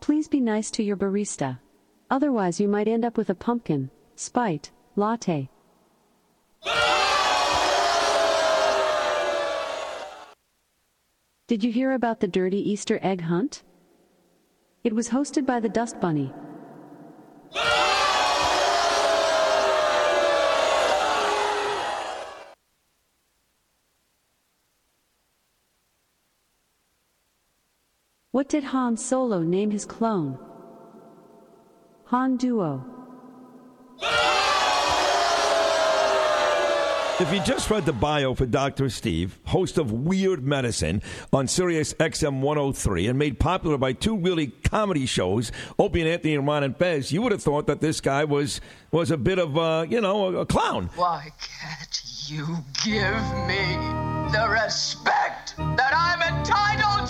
please be nice to your barista. Otherwise, you might end up with a pumpkin, spite, latte. Did you hear about the dirty Easter egg hunt? It was hosted by the Dust Bunny. What did Han Solo name his clone? Han Duo. If you just read the bio for Dr. Steve, host of Weird Medicine on Sirius XM 103 and made popular by two really comedy shows, Opie and Anthony and Ron and Fez, you would have thought that this guy was was a bit of a, you know, a, a clown. Why can't you give me the respect that I'm entitled to?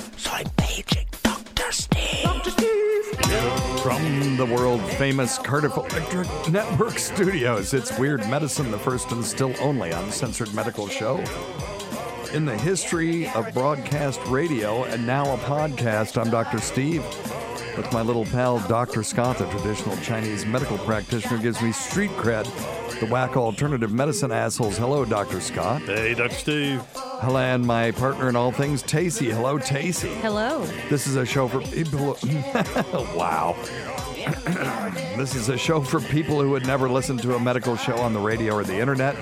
So I'm paging Dr. Steve. Dr. Steve. From the world famous Cardiff Electric Network studios, it's Weird Medicine, the first and still only uncensored medical show in the history of broadcast radio and now a podcast. I'm Dr. Steve with my little pal Dr. Scott, the traditional Chinese medical practitioner, gives me street cred. The whack alternative medicine assholes. Hello, Dr. Scott. Hey, Dr. Steve. Hello, and my partner in all things, Tacy. Hello, Tacy. Hello. This is a show for people. wow. This is a show for people who would never listen to a medical show on the radio or the internet.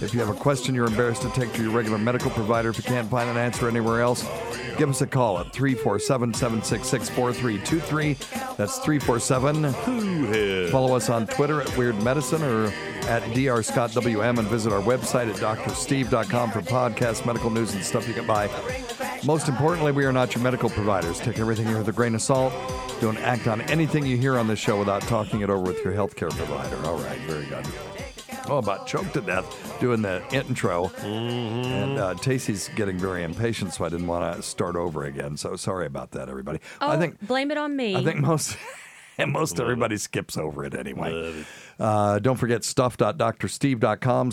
If you have a question you're embarrassed to take to your regular medical provider, if you can't find an answer anywhere else, give us a call at 347 766 4323. That's 347. Follow us on Twitter at Weird Medicine or at drscottwm and visit our website at drsteve.com for podcasts, medical news, and stuff you can buy. Most importantly, we are not your medical providers. Take everything here with a grain of salt. Don't act on anything you hear on this show without talking it over with your healthcare provider. All right, very good. Oh, about choked to death doing the intro. And uh, Tacy's getting very impatient, so I didn't want to start over again. So sorry about that, everybody. Oh, I think blame it on me. I think most and most everybody skips over it anyway. Uh, don't forget stuff.drsteve.com.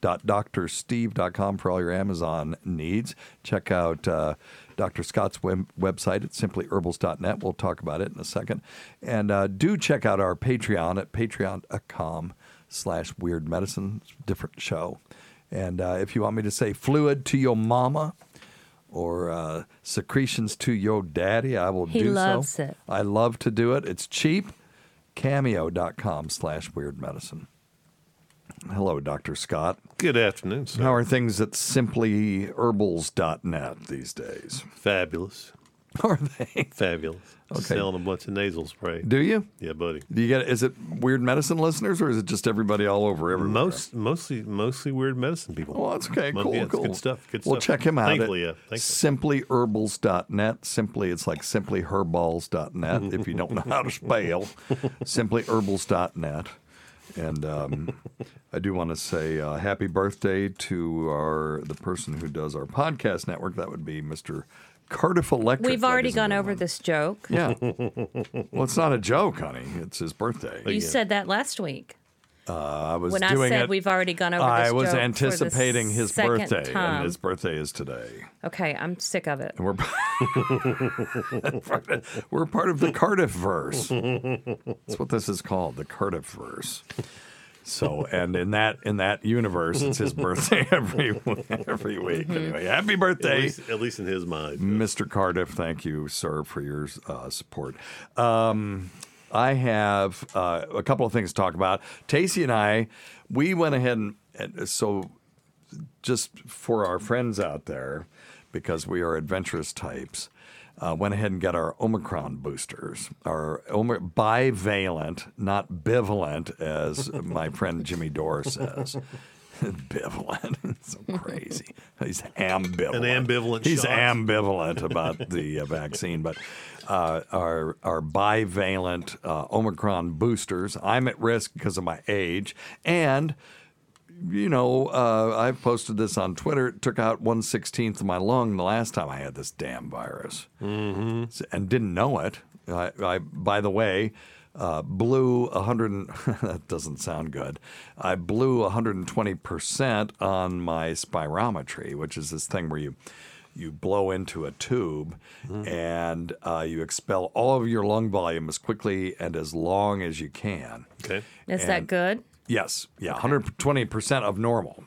Stuff.drsteve.com for all your Amazon needs. Check out uh, Dr. Scott's web- website at simplyherbals.net. We'll talk about it in a second. And uh, do check out our Patreon at patreon.com slash weird medicine. It's a different show. And uh, if you want me to say fluid to your mama, or uh, secretions to your daddy, I will He do loves so. it. I love to do it. It's cheap. Cameo.com slash weird medicine. Hello, Dr. Scott. Good afternoon, sir. How are things at simplyherbals.net these days? Fabulous. Are they? Fabulous. Okay. Selling a bunch of nasal spray. Do you? Yeah, buddy. Do you get? Is it weird medicine listeners, or is it just everybody all over everywhere? Most, mostly, mostly weird medicine people. Well, that's okay. Cool, yeah, cool. Good stuff. Good Well, stuff. check him out. Thankfully, at yeah. Thankfully. Simplyherbals.net. Simply, it's like simplyherballs.net if you don't know how to spell. Simplyherbals.net. And um, I do want to say uh, happy birthday to our the person who does our podcast network. That would be Mr. Cardiff Electric. We've already gone over this joke. Yeah. well, it's not a joke, honey. It's his birthday. You said that last week. Uh, I was when I said it. we've already gone over I this was joke for the anticipating his birthday, time. and his birthday is today. Okay, I'm sick of it. And we're we're part of the Cardiff verse. That's what this is called, the Cardiff verse. So, and in that in that universe, it's his birthday every every week. Anyway, happy At birthday, least, at least in his mind. Mr. Cardiff. Thank you, sir, for your uh, support. Um, I have uh, a couple of things to talk about. Tacey and I, we went ahead and, and so just for our friends out there, because we are adventurous types, uh, went ahead and got our Omicron boosters, our Omi- bivalent, not bivalent, as my friend Jimmy Dore says. bivalent. so crazy. He's ambivalent. An ambivalent He's shot. ambivalent about the uh, vaccine, but uh, our our bivalent uh, Omicron boosters. I'm at risk because of my age, and you know, uh, I posted this on Twitter. It took out one sixteenth of my lung the last time I had this damn virus, mm-hmm. and didn't know it. I, I by the way, uh, blew a hundred. That doesn't sound good. I blew 120 percent on my spirometry, which is this thing where you you blow into a tube and uh, you expel all of your lung volume as quickly and as long as you can. Okay. Is that good? Yes, yeah, 120% of normal.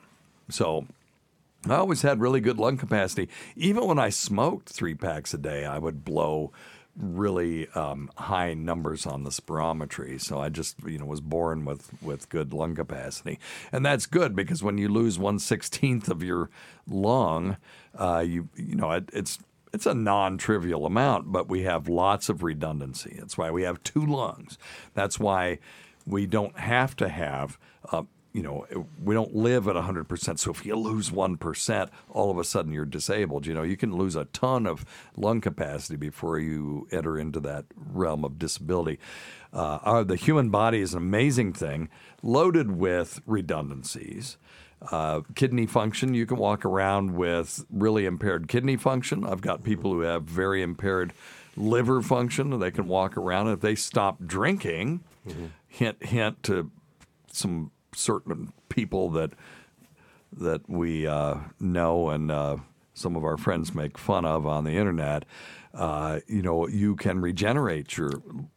So I always had really good lung capacity. Even when I smoked three packs a day, I would blow really um, high numbers on the spirometry. So I just, you know, was born with, with good lung capacity. And that's good because when you lose one sixteenth of your lung, uh, you, you know, it, it's it's a non-trivial amount, but we have lots of redundancy. That's why we have two lungs. That's why we don't have to have, uh, you know, we don't live at 100%. So if you lose 1%, all of a sudden you're disabled. You know, you can lose a ton of lung capacity before you enter into that realm of disability. Uh, our, the human body is an amazing thing, loaded with redundancies. Uh, kidney function, you can walk around with really impaired kidney function. I've got people who have very impaired liver function. They can walk around. If they stop drinking, hint, hint to some certain people that that we uh, know and uh, some of our friends make fun of on the internet. Uh, you know, you can regenerate your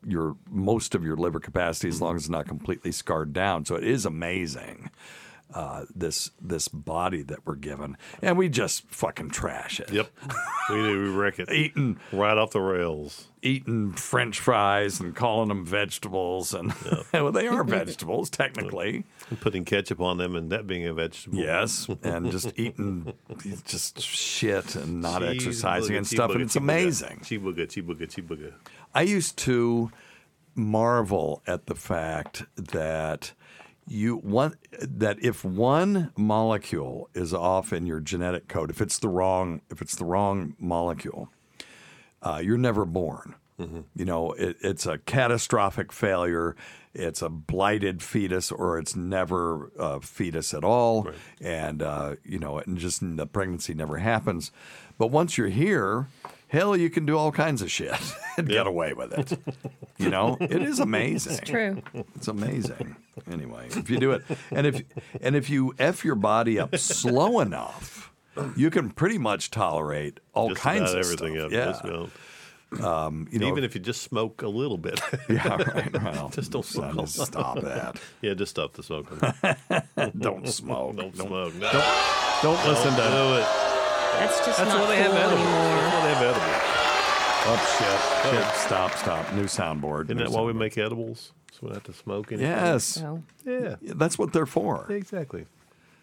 your most of your liver capacity as long as it's not completely scarred down. So it is amazing. Uh, this this body that we're given, and we just fucking trash it. Yep. we do. We wreck it. Eating right off the rails. Eating French fries and calling them vegetables, and well, they are vegetables technically. And putting ketchup on them and that being a vegetable. Yes, and just eating just shit and not Cheese exercising booger, and stuff, booger, and it's amazing. Chibuga, chibuga, chibuga. I used to marvel at the fact that you one that if one molecule is off in your genetic code, if it's the wrong if it's the wrong molecule, uh, you're never born. You know, it, it's a catastrophic failure. It's a blighted fetus, or it's never a fetus at all, and uh, you know, and just the pregnancy never happens. But once you're here, hell, you can do all kinds of shit and get away with it. You know, it is amazing. It's true. It's amazing. Anyway, if you do it, and if and if you f your body up slow enough, you can pretty much tolerate all Just kinds about of everything stuff. up. Yeah. Just about- Um, you know, Even if you just smoke a little bit. yeah, right. Well, just don't son, smoke. just stop that. Yeah, just stop the smoking. Don't smoke. Don't smoke. No. Don't listen to it. That's just That's not why they have cool edibles. anymore. That's why they have edibles. Oh shit! Shit! Stop! Stop! New soundboard. Isn't New that why we soundboard. make edibles? So we don't have to smoke anything. Yes. Yeah. That's what they're for. Exactly.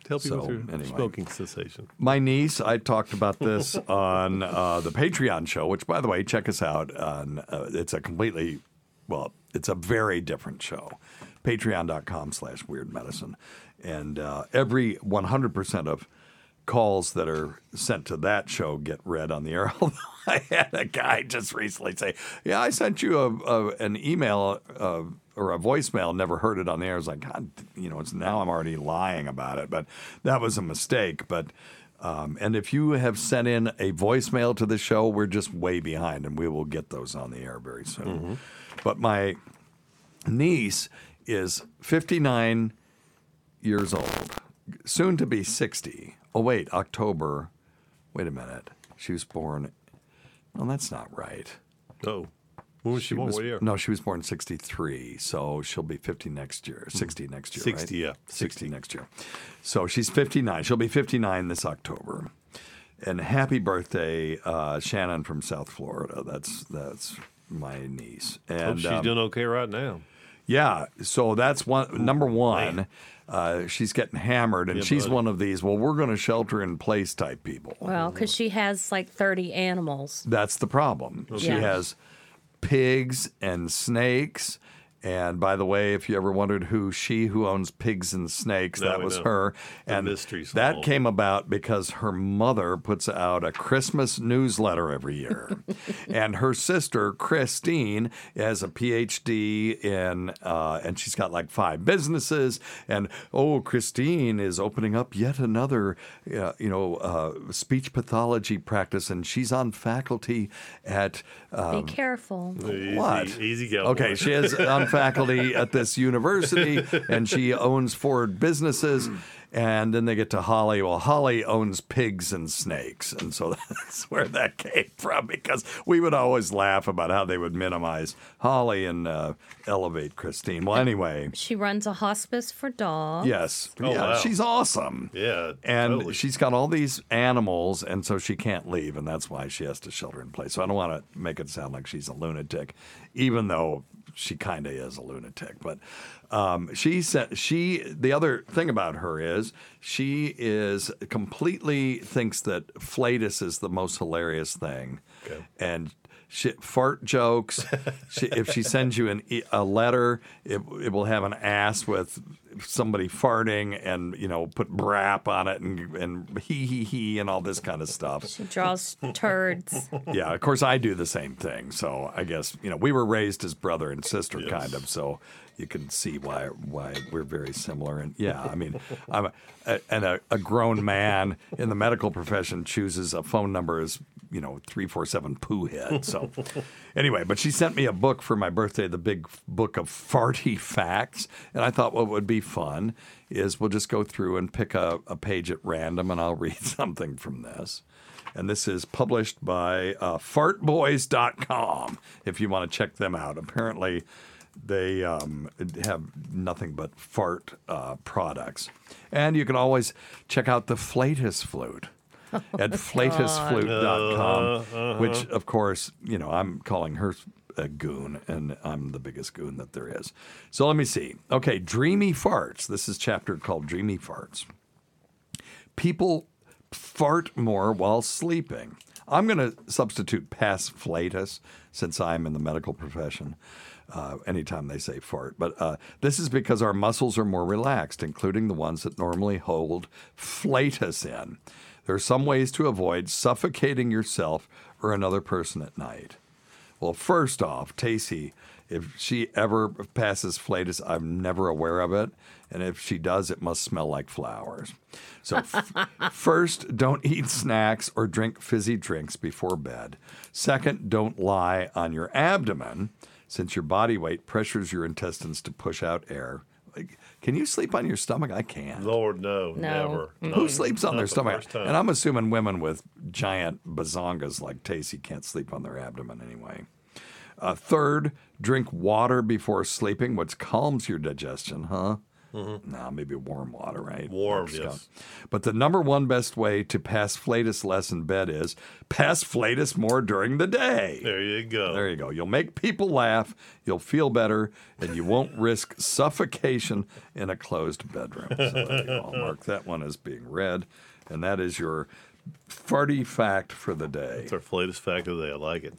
To help people So, through anyway. smoking cessation. My niece, I talked about this on uh, the Patreon show, which, by the way, check us out. On uh, it's a completely, well, it's a very different show. Patreon.com slash Weird Medicine, and uh, every 100 percent of calls that are sent to that show get read on the air. Although I had a guy just recently say, "Yeah, I sent you a, a an email uh, or a voicemail, never heard it on the air." I was like, "God, you know, it's now I'm already lying about it," but that was a mistake. But um, and if you have sent in a voicemail to the show, we're just way behind, and we will get those on the air very soon. But my niece is 59 years old, soon to be 60. Oh, wait, October. Wait a minute. She was born. Well, that's not right. Oh. When was she, born? what year? No, she was born 63, so she'll be 50 next year. 60 next year. 60, right? yeah. 60 next year. So she's 59. She'll be 59 this October. And happy birthday, uh, Shannon from South Florida. That's that's my niece. And Hope she's um, doing okay right now. yeah, so that's one number one. Uh, she's getting hammered, and Yeah, she's buddy. one of these. Well, we're going to shelter in place type people. Well, because she has like 30 animals. That's the problem. She Yeah. has pigs and snakes. And by the way, if you ever wondered who she who owns pigs and snakes, Now that was know. her. The and mystery that came about because her mother puts out a Christmas newsletter every year. and her sister, Christine, has a PhD in, uh, and she's got like five businesses. And oh, Christine is opening up yet another, uh, you know, uh, speech pathology practice. And she's on faculty at. Um, Be careful. What? Easy go. Okay, she is on faculty at this university, and she owns four businesses. And then they get to Holly. Well, Holly owns pigs and snakes, and so that's where that came from. Because we would always laugh about how they would minimize Holly and uh, elevate Christine. Well, anyway, She runs a hospice for dogs. yes, Oh, yeah, wow. she's awesome. Yeah. And totally. she's got all these animals, and so she can't leave, and that's why she has to shelter in place. So I don't want to make it sound like she's a lunatic, even though she kind of is a lunatic. But um, she said she. The other thing about her is she is completely thinks that Flatus is the most hilarious thing, Okay. and. She, fart jokes. She, if she sends you an, a letter, it, it will have an ass with somebody farting and you know put brap on it and and he he he and all this kind of stuff. She draws turds. Yeah, of course I do the same thing. So I guess you know we were raised as brother and sister, kind of. So you can see why why we're very similar. And yeah, I mean, I'm a, a, and a, a grown man in the medical profession chooses a phone number as you know three four seven poo head. So anyway, but she sent me a book for my birthday, the big book of farty facts, and I thought what would be fun is we'll just go through and pick a, a page at random, and I'll read something from this. And this is published by uh, fartboys.com if you want to check them out. Apparently, they um, have nothing but fart uh, products. And you can always check out the Flatus Flute at flatusflute.com, which, of course, you know, I'm calling her a goon, and I'm the biggest goon that there is. So let me see. Okay, Dreamy Farts. This is chapter called Dreamy Farts. People fart more while sleeping. I'm going to substitute past flatus since I'm in the medical profession. Uh, anytime they say fart, but uh, this is because our muscles are more relaxed, including the ones that normally hold flatus in. There are some ways to avoid suffocating yourself or another person at night. Well, first off, Tacy, if she ever passes flatus, I'm never aware of it. And if she does, it must smell like flowers. So, f- first, don't eat snacks or drink fizzy drinks before bed. Second, don't lie on your abdomen, since your body weight pressures your intestines to push out air. Like, Can you sleep on your stomach? I can't. Lord, no, No. never. Who sleeps on not their the stomach? first time. And I'm assuming women with giant bazongas like Tacy can't sleep on their abdomen anyway. Uh, third, drink water before sleeping, which calms your digestion, huh? Mm-hmm. No, maybe warm water, right? Warm, yes. But the number one best way to pass flatus less in bed is pass flatus more during the day. There you go. There you go. You'll make people laugh, you'll feel better, and you won't risk suffocation in a closed bedroom. So there you go. I'll mark that one as being read. And that is your farty fact for the day. It's our latest fact of the day. I like it.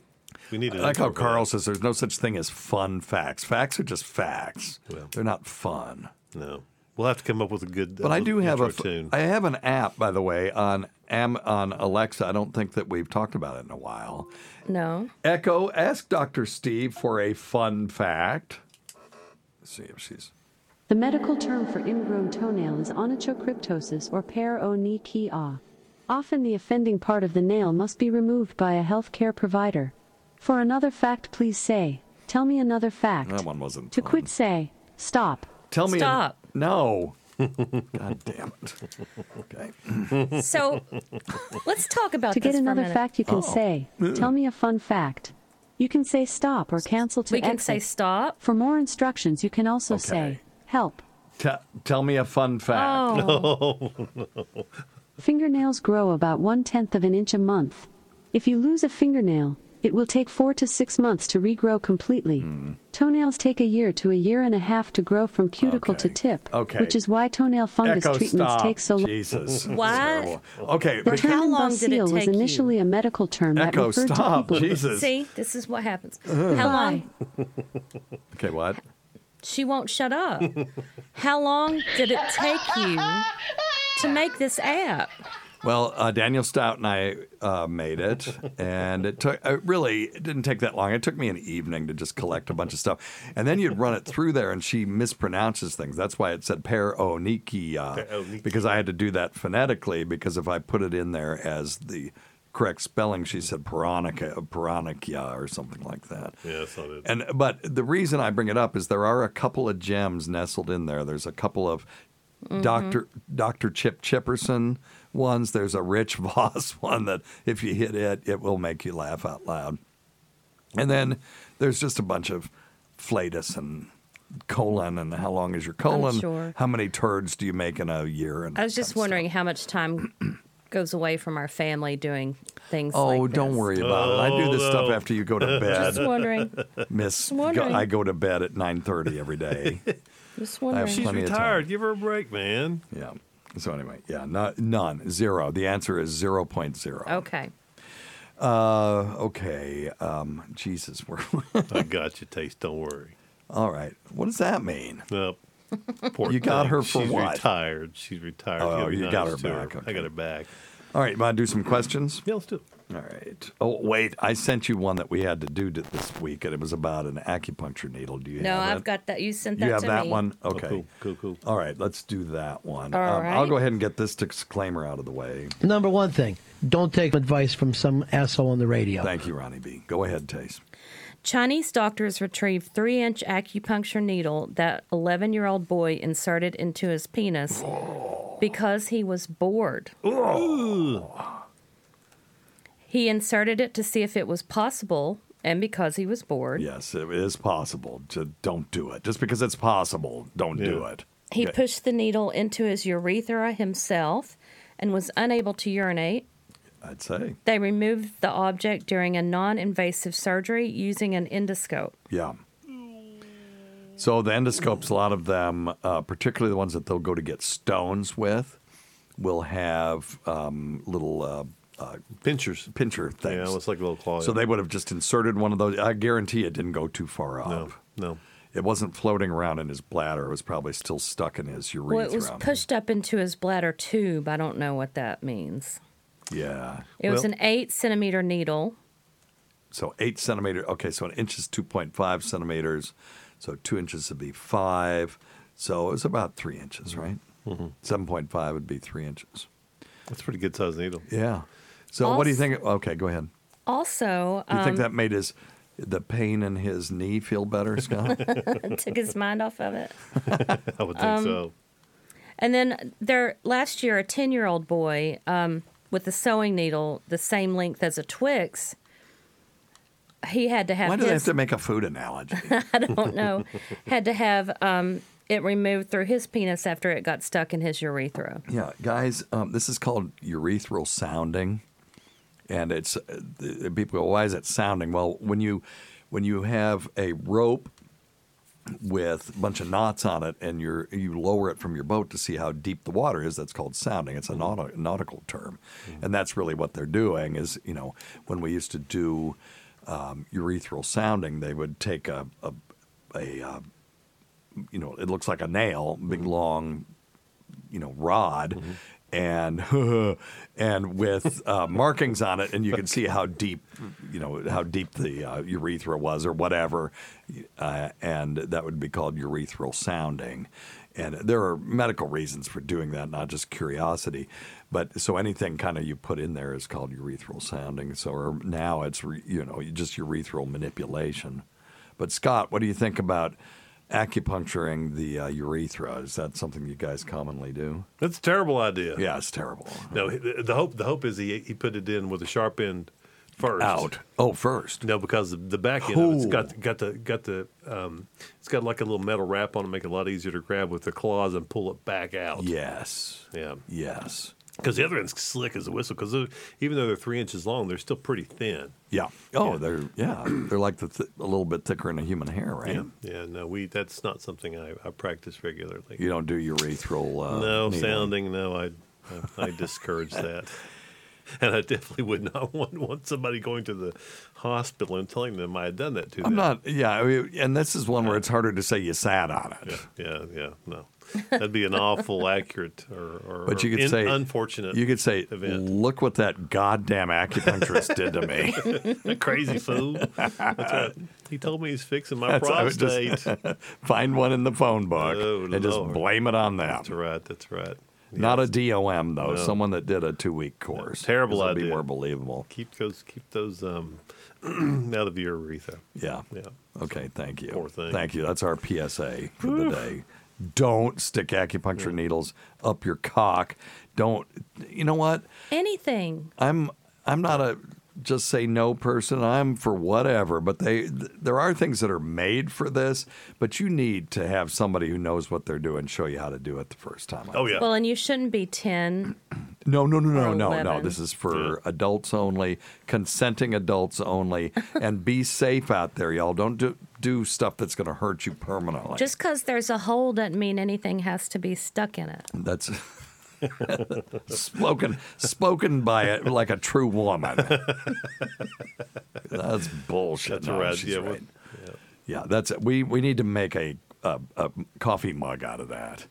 We need I like how Carl says there's no such thing as fun facts. Facts are just facts. Well. They're not fun. No, we'll have to come up with a good. But I do have a tune. I have an app by the way on Am on Alexa. I don't think that we've talked about it in a while. No. Echo, ask Dr. Steve for a fun fact. Let's see if she's The medical term for ingrown toenail is onychocryptosis or paronychia. Often the offending part of the nail must be removed by a healthcare provider. For another fact, please say, Tell me another fact. that one wasn't To fun. quit, say, Stop. Tell me. Stop. no. God damn it. Okay. So let's talk about To this get for a another fact, you can Oh. say, Tell me a fun fact. You can say stop or cancel to We can exit. say stop. For more instructions, you can also Okay. say, Help. Te- tell me a fun fact. Oh, Fingernails grow about one tenth of an inch a month. If you lose a fingernail, it will take four to six months to regrow completely. Hmm. Toenails take a year to a year and a half to grow from cuticle to tip, Okay. which is why toenail fungus Echo, treatments stop. take so long. Jesus. What? Okay. The but- term How long did it imbecile was take you? initially a medical term that Echo, referred stop. to people. Jesus. see, this is what happens. How long? Okay, what? She won't shut up. How long did it take you to make this app? Well, uh, Daniel Stout and I uh, made it, and it took uh, really it didn't take that long. It took me an evening to just collect a bunch of stuff, and then you'd run it through there, and she mispronounces things. That's why it said paronikia, Paronikia. because I had to do that phonetically. Because if I put it in there as the correct spelling, she said paronica, paronikia, or something like that. Yeah, that's not it. And but the reason I bring it up is there are a couple of gems nestled in there. There's a couple of Doctor Doctor Chip Chipperson ones. There's a Rich Voss one that if you hit it, it will make you laugh out loud. And then there's just a bunch of flatus and colon and how long is your colon? sure. How many turds do you make in a year? And I was just wondering how much time goes away from our family doing things. Oh, like don't this. worry about it. I do this Oh, stuff after you go to bed. Just wondering. Miss, go, wondering. I go to bed at 9:30 every day. Just wondering. She's plenty of time. retired. Give her a break, man. Yeah. So anyway, yeah, no, none, zero. The answer is 0.0. Okay. Uh, okay. Um, Jesus, we're I got you, Taste. Don't worry. all right. What does that mean? Nope. Poor You got thing. her for She's what? retired. She's retired. Oh, gotta you got her back, I okay. got her back. All right, want to do some questions? Yeah, let's do it. All right. Oh, wait. I sent you one that we had to do to this week, and it was about an acupuncture needle. Do you No, have I've it? got that. You sent that You have to that me. one? Oh, Okay. cool, cool, cool. All right, let's do that one. All Um, I'll go ahead and get this disclaimer out of the way. Number one thing, don't take advice from some asshole on the radio. Thank you, Ronnie B. Go ahead, Tace. Chinese doctors retrieved three inch acupuncture needle that 11 year old boy inserted into his penis because he was bored. He inserted it to see if it was possible, and because he was bored. Yes, it is possible. To don't do it. Just because it's possible, don't do it. He Okay. pushed the needle into his urethra himself and was unable to urinate. I'd say. They removed the object during a non invasive surgery using an endoscope. Yeah. So the endoscopes, a lot of them, uh, particularly the ones that they'll go to get stones with, will have um, little uh, uh, Pinchers. pincher things. Yeah, it's like a little claw. so they would have just inserted one of those. I guarantee it didn't go too far up. No, no. It wasn't floating around in his bladder. It was probably still stuck in his urethra. Well, it was pushed up into his bladder tube. I don't know what that means. yeah. It was an eight centimeter needle. So eight centimeter. Okay, so an inch is two point five centimeters. So two inches would be five. So it was about three inches, right? Mm-hmm. point five would be three inches. That's a pretty good size needle. Yeah. So what do you think? Okay, go ahead. Also, Do you think um, that made his the pain in his knee feel better, Scott? took his mind off of it. I would think Um, so. And then there, last year, a 10 year old boy um, with a sewing needle the same length as a Twix, he had to have Why do they have to make a food analogy? I don't know, had to have um, it removed through his penis after it got stuck in his urethra. Yeah, guys, um, this is called urethral sounding, and it's uh, people go, "Why is it sounding?" Well, when you when you have a rope with a bunch of knots on it, and you you lower it from your boat to see how deep the water is, that's called sounding. It's a naut- nautical term, and that's really what they're doing. Is you know when we used to do um, urethral sounding, they would take a a, a uh, you know it looks like a nail, big long you know rod and and with uh, markings on it and you can see how deep you know how deep the uh, urethra was or whatever uh, and that would be called urethral sounding. And there are medical reasons for doing that not just curiosity. But so anything kind of you put in there is called urethral sounding. So now it's you know just urethral manipulation. But scott what do you think about acupuncturing the uh, urethra. Is that something you guys commonly do? That's a terrible idea. yeah it's terrible. No, the, the hope the hope is he he put it in with a sharp end first. out. Oh first. No, because the, back end of it's got got the got the um, it's got like a little metal wrap on it, make it a lot easier to grab with the claws and pull it back out. yes. Yeah, yes because the other end's slick as a whistle. Because even though they're three inches long, they're still pretty thin. yeah oh they're yeah they're like the th- a little bit thicker than a human hair right Yeah, yeah. No, we that's not something I, I practice regularly. you don't do urethral uh, no needling. sounding. No, I I, I discourage that. And I definitely would not want, want somebody going to the hospital and telling them I had done that to them. i'm not yeah I mean, and this is one where it's harder to say you sat on it Yeah, yeah, no. That'd be an awful accurate or, or But you could in- say unfortunate. You could say, event. "Look what that goddamn acupuncturist did to me." A crazy fool. Right. He told me he's fixing my That's- prostate. just find one in the phone book Oh, and just blame it on them. That's right. That's right. Not a DOM though. No. Someone that did a two-week course. Terrible 'cause it'd Be more believable. Keep those. Keep those um, out of your urethra. Yeah. Yeah. Okay. Thank you. Poor thing. Thank you. That's our PSA for the day. Don't stick acupuncture needles up your cock. Don't. You know what? Anything. I'm I'm not a just say no person. I'm for whatever, but they th- there are things that are made for this, but you need to have somebody who knows what they're doing show you how to do it the first time. Oh yeah. Well, and you shouldn't be 10. No, no, no, no, Or no, no. This is for adults only, consenting adults only, and be safe out there, y'all. Don't do do stuff that's going to hurt you permanently. Just because there's a hole doesn't mean anything has to be stuck in it. That's spoken spoken by a, like a true woman. that's bullshit. That's No, right. Yeah, right. well, Yeah, that's it. We we need to make a a, a coffee mug out of that.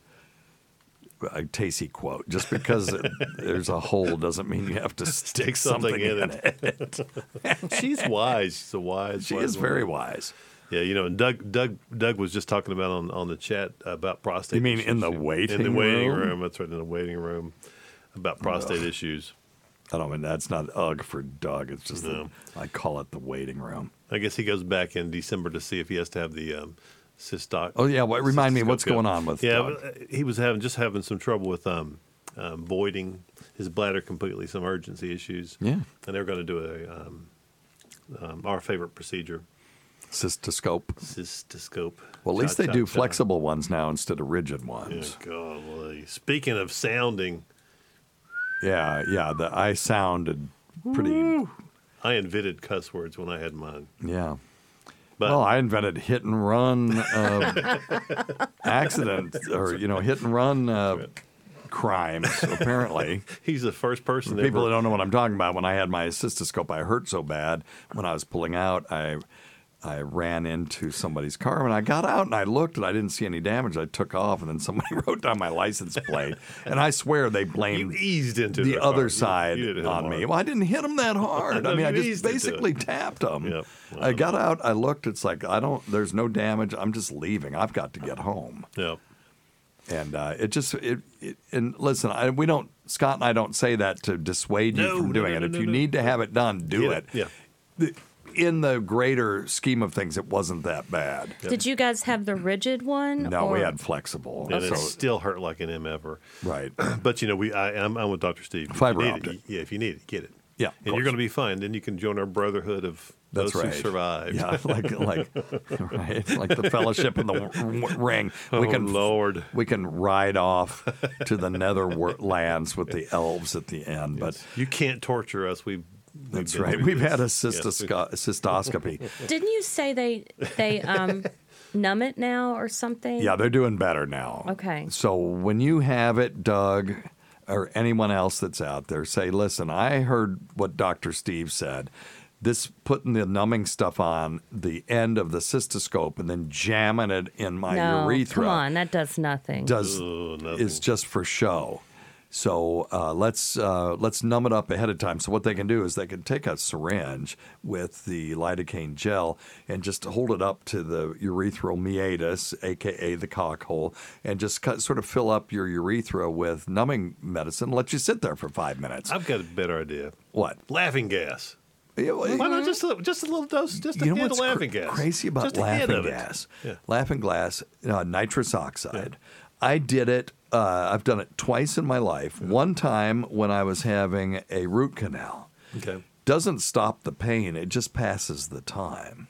A tasty quote. Just because it, there's a hole doesn't mean you have to stick, something something, in in it. it. She's wise. She's a wise. She wise is very wise. Yeah, you know, and Doug, Doug, Doug was just talking about on, on the chat about prostate. You mean issues. in the waiting in the waiting room? room? That's right, in the waiting room about prostate issues. I don't mean that's not ugh for Doug. It's just No. that I call it the waiting room. I guess he goes back in December to see if he has to have the um, cystoc. Oh yeah, what remind me what's going on with Yeah, Doug? uh, he was having just having some trouble with um, um, voiding his bladder completely, some urgency issues. Yeah. and they're going to do a um, um, our favorite procedure, Cystoscope. cystoscope. Well, at least Cha, they cha, do cha. flexible ones now instead of rigid Yeah, ones. golly. Speaking of sounding, Yeah, yeah. The I sounded pretty. I invented cuss words when I had mine. Yeah. But well, I invented hit and run uh, accident, or you know, hit and run uh, crimes. Apparently, he's the first person people ever, that don't know what I'm talking about. When I had my cystoscope, I hurt so bad when I was pulling out. I I ran into somebody's car and I got out and I looked and I didn't see any damage. I took off and then somebody wrote down my license plate. and I swear they blamed you eased into the their other car. Side you didn't on me. Well, I didn't hit them that hard. I mean, I just basically tapped them. Yep. I got out. I looked. It's like I don't. There's no damage. I'm just leaving. I've got to get home. Yeah. And uh, it just it, it and listen, I, we don't Scott and I don't say that to dissuade you No, from no, doing no, it. no, if no, you no. need to have it done, do it, yeah. The- In the greater scheme of things, it wasn't that bad. Did you guys have the rigid one? No, we had flexible. And so- it still hurt like an M ever. right. But you know, we I, I'm, I'm with Dr. Steve. If Fiber need it, yeah, if you need it, get it. Yeah, of and you're going to be fine. Then you can join our brotherhood of That's those right. who survived. Yeah, like like right, like the Fellowship in the w- w- Ring. We Oh, can Lord. we can ride off to the nether lands with the elves at the end. But you can't torture us. We've, we've that's been right. We've this. had a Yes, we- cystoscopy. Didn't you say they they um numb it now or something? Yeah, they're doing better now. Okay. So when you have it, Doug, or anyone else that's out there, say, listen, I heard what Dr. Steve said. This putting the numbing stuff on the end of the cystoscope and then jamming it in my no, urethra come on, that does nothing. does is just for show. So uh, let's uh, let's numb it up ahead of time. So what they can do is they can take a syringe with the lidocaine gel and just hold it up to the urethral meatus, aka the cock hole, and just cut, sort of fill up your urethra with numbing medicine. And Let you sit there for five minutes. I've got a better idea. What? Laughing gas. Why not just a, just a little dose, just a you know what's of laughing cr- gas? crazy about just a hit laughing gas? Yeah. Laughing gas, uh, nitrous oxide. I did it. Uh, I've done it twice in my life. One time when I was having a root canal. Okay. Doesn't stop the pain. It just passes the time.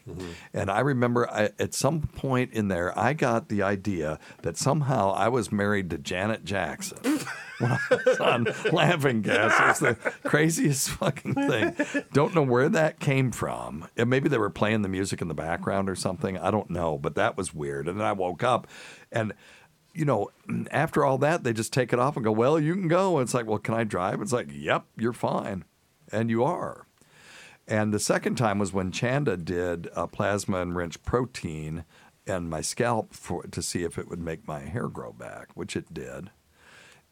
And I remember I, at some point in there, I got the idea that somehow I was married to Janet Jackson when I was on laughing gas. It's the craziest fucking thing. Don't know where that came from. And maybe they were playing the music in the background or something. I don't know, but that was weird. And then I woke up and you know, after all that, they just take it off and go, Well, you can go. And it's like, Well, can I drive? It's like, Yep, you're fine. And you are. And the second time was when Chanda did a plasma enriched protein and my scalp for to see if it would make my hair grow back, which it did.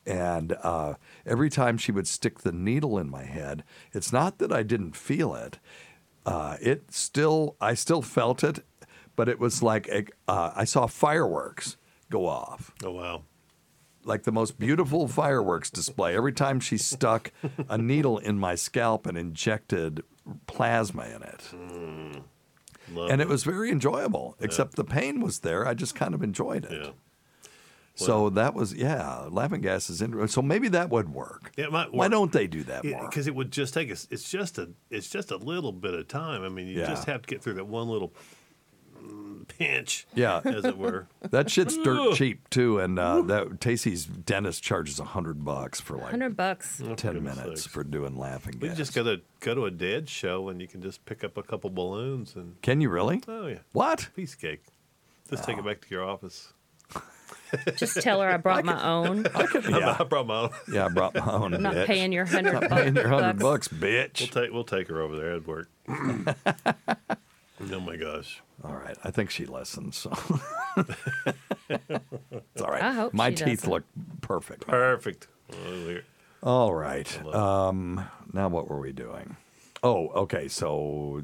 And uh, every time she would stick the needle in my head, it's not that I didn't feel it. Uh, it still, I still felt it, but it was like a, uh, I saw fireworks go off Oh wow. like the most beautiful fireworks display every time she stuck a needle in my scalp and injected plasma in it. Love and it was very enjoyable, except the pain was there. I just kind of enjoyed it. Yeah. So that was, yeah, laughing gas is interesting. So maybe that would work. Yeah, it might Why don't they do that more? Because it would just take us. It's just a. It's just a little bit of time. I mean, you Yeah. just have to get through that one little mm, pinch. Yeah. as it were. That shit's dirt cheap too, and uh, that Tacey's dentist charges a hundred bucks for like Hundred bucks. ten minutes sakes. for doing laughing We gas. just go to go to a dead show and you can just pick up a couple balloons and Can you really? oh yeah, What? piece of cake. Just take it back to your office. Just tell her I brought my own. Yeah. I brought my own. Yeah, I brought my own. I'm not bitch. paying your hundred bucks. paying your hundred bucks, bitch. We'll take we'll take her over there. It'd work. oh my gosh. All right, I think she listens. So it's all right. I hope My she teeth doesn't. look perfect. Perfect. All right. Um, now what were we doing? Oh, okay. So,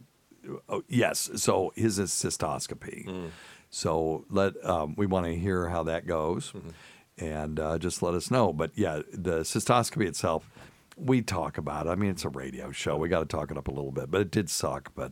oh, yes. So his is cystoscopy. Mm. So let um, we want to hear how that goes, Mm-hmm. and uh, just let us know. But yeah, the cystoscopy itself, we talk about. it. I mean, it's a radio show. We got to talk it up a little bit, but it did suck. But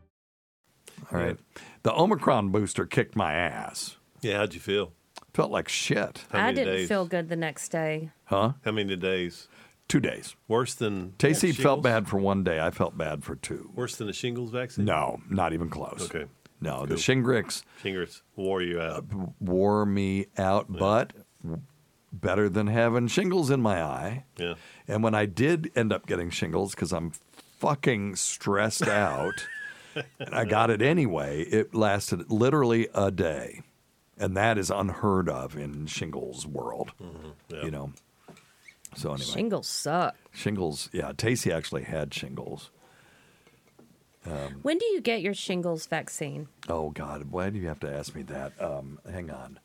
All right. The Omicron booster kicked my ass. Yeah, how'd you feel? Felt like shit. How I many didn't days? feel good the next day. Huh? How many days? Two days. Worse than Tacey shingles? felt bad for one day. I felt bad for two. Worse than the shingles vaccine? No, not even close. Okay. No, the Cool. Shingrix Shingles wore you out. Uh, wore me out, but better than having shingles in my eye. Yeah. And when I did end up getting shingles, because I'm fucking stressed out, and I got it anyway, it lasted literally a day. And that is unheard of in shingles world. Yeah. You know. So anyway. Shingles suck. Shingles, yeah. Tacy actually had shingles. Um, When do you get your shingles vaccine? oh God, why do you have to ask me that? Um, hang on.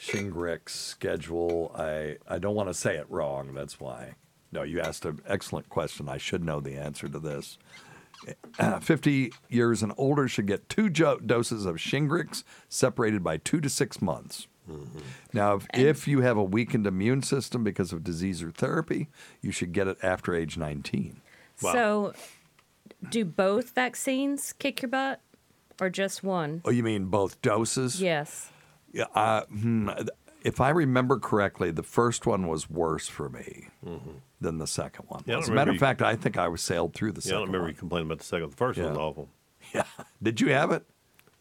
Shingrix schedule. I I don't want to say it wrong. That's why. No, you asked an excellent question. I should know the answer to this. Uh, 50 years and older should get two jo- doses of Shingrix separated by two to six months. Now, if, if you have a weakened immune system because of disease or therapy, you should get it after age 19. So, do both vaccines kick your butt, or just one? Oh, you mean both doses? Yes. Yeah. Uh, hmm, if I remember correctly, the first one was worse for me mm-hmm. than the second one. Yeah, As a matter of fact, I think I was sailed through the Yeah, I don't remember one. you complaining about the second. The first one was awful. Yeah. Did you have it?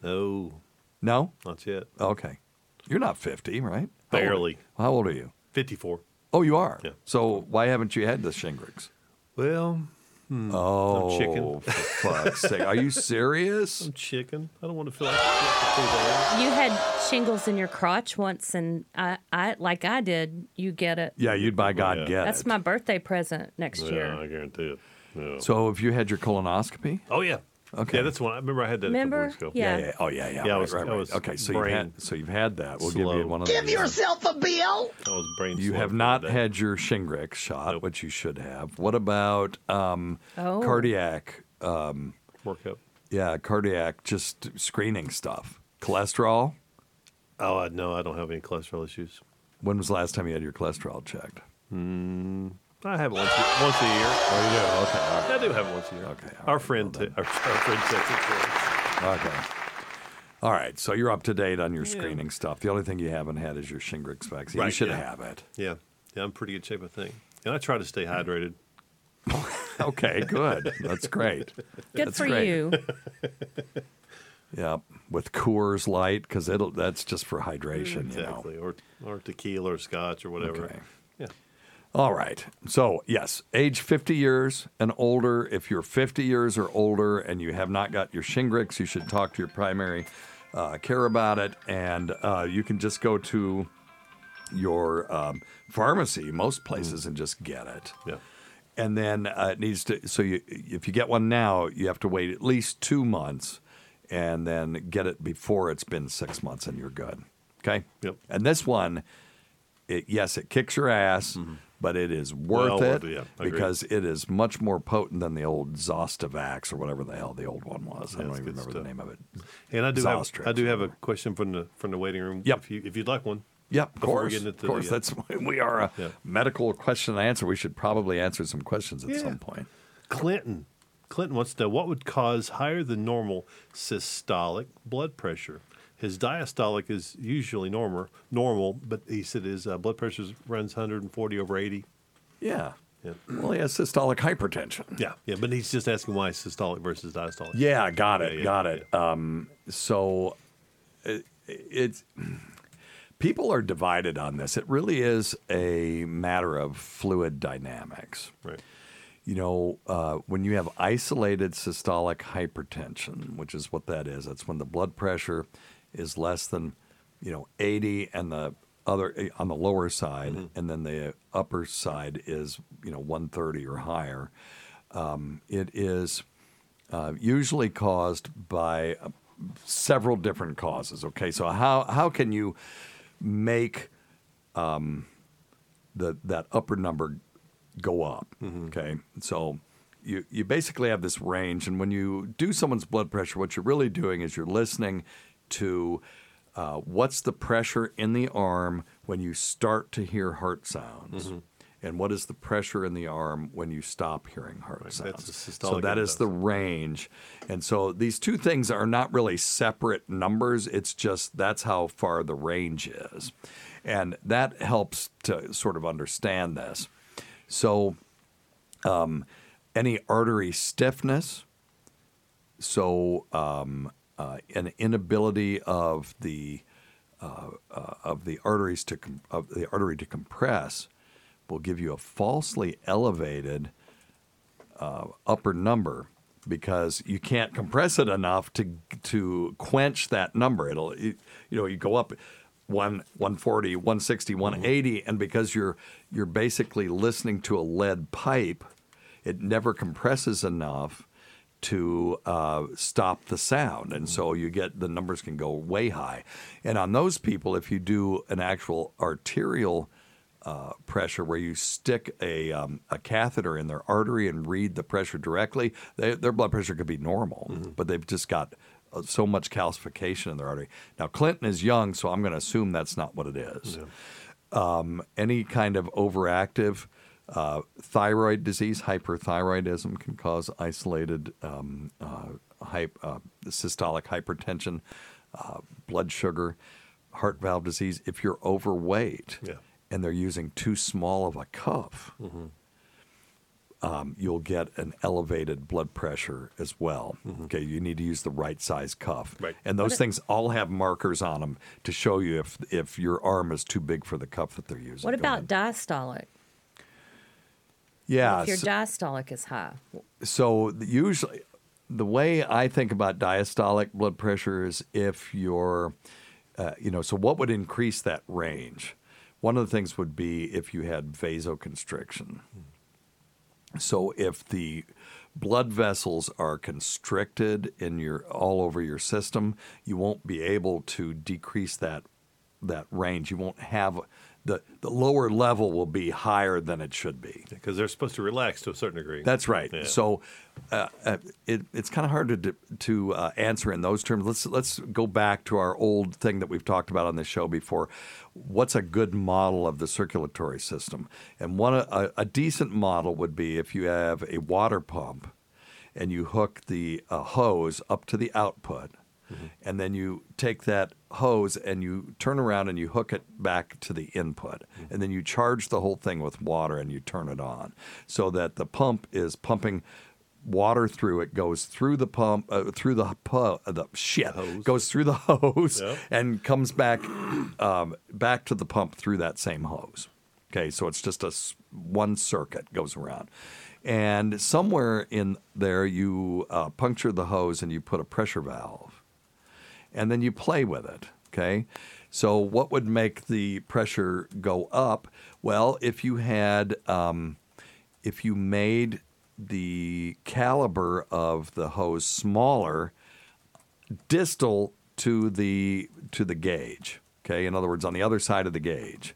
No, No? not yet. Okay. You're not 50, right? How old- Barely. How old are you? 54. Oh, you are? Yeah. So why haven't you had the Shingrix? Well, Hmm. Oh, I'm chicken. for fuck's sake. Are you serious? I'm chicken. I don't want to feel like shit for two days. You had shingles in your crotch once, and I, I like I did. You get it. Yeah, you'd by God Yeah. get That's it. my birthday present next Yeah, year. I guarantee it. Yeah. So have you had your colonoscopy? oh yeah. Okay. Yeah, that's one. I remember I had that Remember? a couple weeks ago. Yeah. yeah. Oh, yeah, yeah. Yeah, I right, was- right, I right. was Okay, so you've brain had so you've had that. We'll give slow. you one of those. Give these. yourself a bill. I was brain. You slow have for not that had your Shingrix shot, which you should have. What about um, Oh. cardiac? Um, workup. yeah, cardiac, just screening stuff. Cholesterol. Oh I, no, I don't have any cholesterol issues. When was the last time you had your cholesterol checked? I have it once a, once a year. Oh, you do. Okay, all right. I do have it once a year. Okay, all Our right, friend, well ta- our, our friend takes it for us. Okay. All right, so you're up to date on your screening stuff. The only thing you haven't had is your Shingrix vaccine. you Right, should yeah. have it. Yeah, yeah, I'm pretty good shape, I think. And I try to stay hydrated. Okay, good. That's great. Good That's for great. you. Yep, with Coors Light because it'll that's just for hydration. You mm, know. Exactly, or or tequila or scotch or whatever. Okay. Yeah. All right. So, yes, age 50 years and older. If you're 50 years or older and you have not got your Shingrix, you should talk to your primary uh, care about it. And uh, you can just go to your um, pharmacy, most places, and just get it. Yeah. And then uh, it needs to, so you, if you get one now, you have to wait at least two months and then get it before it's been six months and you're good. Okay? Yep. And this one, it, yes, it kicks your ass, but it is worth Well it yeah, because it is much more potent than the old Zostavax or whatever the hell the old one was. I Yeah, don't even remember stuff. the name of it. And I do have I do have a question from the from the waiting room. Yep. If you if you'd like one. Yep, of Before course. get into Of the, course, uh, that's we are a Yeah. medical question and answer. We should probably answer some questions at Yeah. some point. Clinton. Clinton wants to know what would cause higher than normal systolic blood pressure. His diastolic is usually normal, normal, but he said his uh, blood pressure runs 140 over 80. Yeah. Yeah. Well, he has systolic hypertension. Yeah, yeah, but he's just asking why systolic versus diastolic. Yeah, got it, Yeah, yeah, got it. Um, so it, it's people are divided on this. It really is a matter of fluid dynamics. Right. You know, uh, when you have isolated systolic hypertension, which is what that is, that's when the blood pressure is less than, you know, 80 and the other eh, on the lower side, and then the upper side is you know 130 or higher. Um, it is uh, usually caused by uh, several different causes. Okay, so how how can you make um, the that upper number go up? Okay, so you you basically have this range, and when you do someone's blood pressure, what you're really doing is you're listening to uh, what's the pressure in the arm when you start to hear heart sounds. And what is the pressure in the arm when you stop hearing heart that's sounds? So that is the range. And so these two things are not really separate numbers. It's just that's how far the range is. And that helps to sort of understand this. So, um, any artery stiffness, so um, uh, an inability of the uh, uh, of the arteries to com- of the artery to compress will give you a falsely elevated uh, upper number because you can't compress it enough to to quench that number. It'll it, you know you go up one 140, 160, 180 and because you're you're basically listening to a lead pipe, it never compresses enough to uh, stop the sound, and so you get the numbers can go way high. And on those people, if you do an actual arterial uh, pressure where you stick a, um, a catheter in their artery and read the pressure directly, they, their blood pressure could be normal, but they've just got uh, so much calcification in their artery. Now, Clinton is young, so I'm going to assume that's not what it is. Um, any kind of overactive uh, thyroid disease, hyperthyroidism, can cause isolated um, uh, hyp- uh, systolic hypertension, uh, blood sugar, heart valve disease. If you're overweight Yeah. and they're using too small of a cuff, um, you'll get an elevated blood pressure as well. Okay, you need to use the right size cuff, Right. and those What- things all have markers on them to show you if if your arm is too big for the cuff that they're using. What about diastolic? Yeah? if your so- diastolic is high. So usually, the way I think about diastolic blood pressure is if you're, uh, you know, so what would increase that range? One of the things would be if you had vasoconstriction. So if the blood vessels are constricted in your all over your system, you won't be able to decrease that that range. You won't have the the lower level will be higher than it should be. Because they're supposed to relax to a certain degree. That's right. Yeah. So uh, uh, it, it's kind of hard to to uh, answer in those terms. Let's let's go back to our old thing that we've talked about on this show before. What's a good model of the circulatory system? And one a, a decent model would be if you have a water pump and you hook the uh, hose up to the output. And then you take that hose and you turn around and you hook it back to the input. And then you charge the whole thing with water and you turn it on so that the pump is pumping water through it goes through the pump uh, through the pu- uh, the shit hose. goes through the hose Yep. and comes back um, back to the pump through that same hose okay so it's just a one circuit goes around and somewhere in there you uh, puncture the hose and you put a pressure valve and then you play with it. Okay. So, what would make the pressure go up? Well, if you had, um, if you made the caliber of the hose smaller, distal to the to the gauge. Okay. In other words, on the other side of the gauge.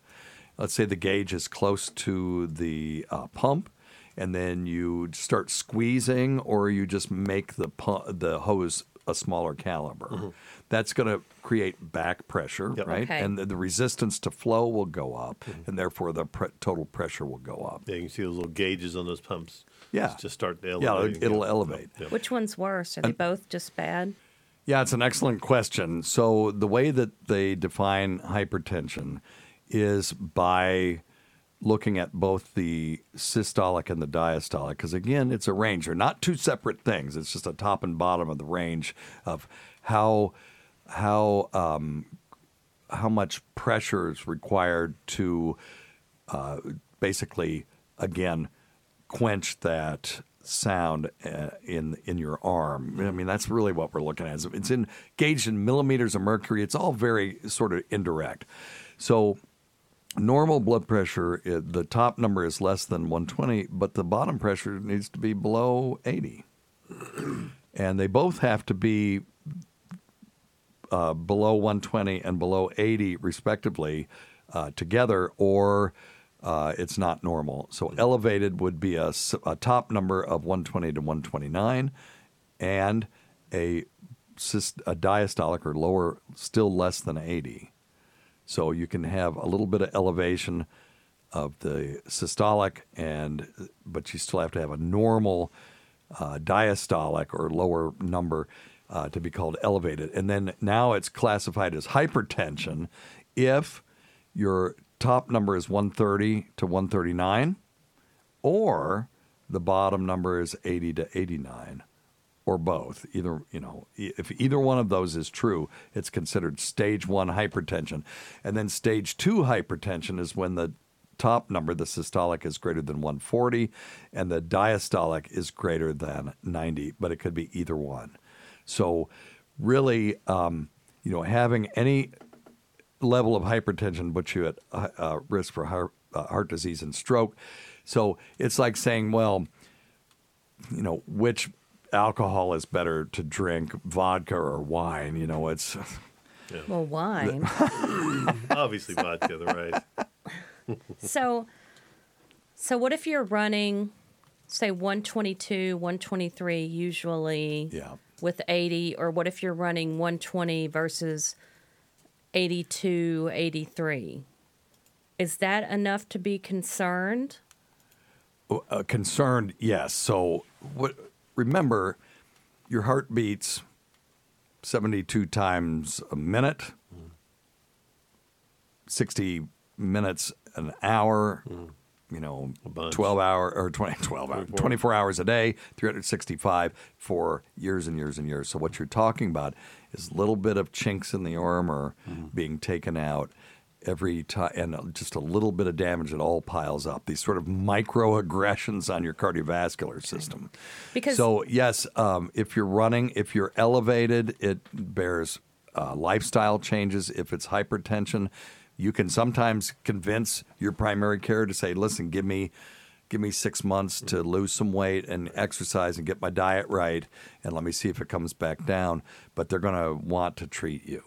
Let's say the gauge is close to the uh, pump, and then you start squeezing, or you just make the pu- the hose a smaller caliber. That's going to create back pressure, right? Okay. And the, the resistance to flow will go up, mm-hmm. and therefore the pre- total pressure will go up. Yeah, you can see those little gauges on those pumps. Yeah. Just, just start to Yeah, elevate. it'll- it'll elevate. Yeah. Which one's worse? Are they both just bad? Yeah, it's an excellent question. So the way that they define hypertension is by looking at both the systolic and the diastolic because again it's a range they're not two separate things it's just a top and bottom of the range of how how um, how much pressure is required to uh, basically again quench that sound uh, in in your arm. I mean, that's really what we're looking at. It's in gauged in millimeters of mercury. It's all very sort of indirect. So normal blood pressure, the top number is less than 120, but the bottom pressure needs to be below 80. and they both have to be uh, below 120 and below 80, respectively, uh, together, or uh, it's not normal. So elevated would be a top number of 120 to 129, and a, a diastolic or lower, still less than 80. So you can have a little bit of elevation of the systolic, and but you still have to have a normal uh, diastolic or lower number uh, to be called elevated. And then now it's classified as hypertension if your top number is 130 to 139, or the bottom number is 80 to 89 or both. Either you know, if either one of those is true, it's considered stage one hypertension, and then stage two hypertension is when the top number, the systolic, is greater than 140, and the diastolic is greater than 90. But it could be either one. So, really, um, you know, having any level of hypertension puts you at uh, uh, risk for heart, uh, heart disease and stroke. So it's like saying, well, you know, which alcohol is better to drink, vodka or wine? You know, it's Well, wine. Obviously, vodka, the right? so, so what if you're running, say 122, 123 usually yeah. with 80, or what if you're running 120 versus 82, 83? Is that enough to be concerned? uh, concerned. Yes. So what? Remember, your heart beats seventy-two times a minute, sixty minutes an hour. You know, 12 hour or 20, 12 hour, 24 hours a day, 365 for years and years and years. So, what you're talking about is a little bit of chinks in the armor being taken out every time, and just a little bit of damage that all piles up. These sort of microaggressions on your cardiovascular system. Because- so, yes, um, if you're running, if you're elevated, it bears uh, lifestyle changes. If it's hypertension, you can sometimes convince your primary care to say, "Listen, give me." Give me six months to lose some weight and exercise and get my diet right, and let me see if it comes back down. But they're going to want to treat you.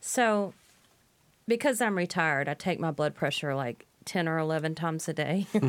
So, because I'm retired, I take my blood pressure like 10 or 11 times a day. yeah,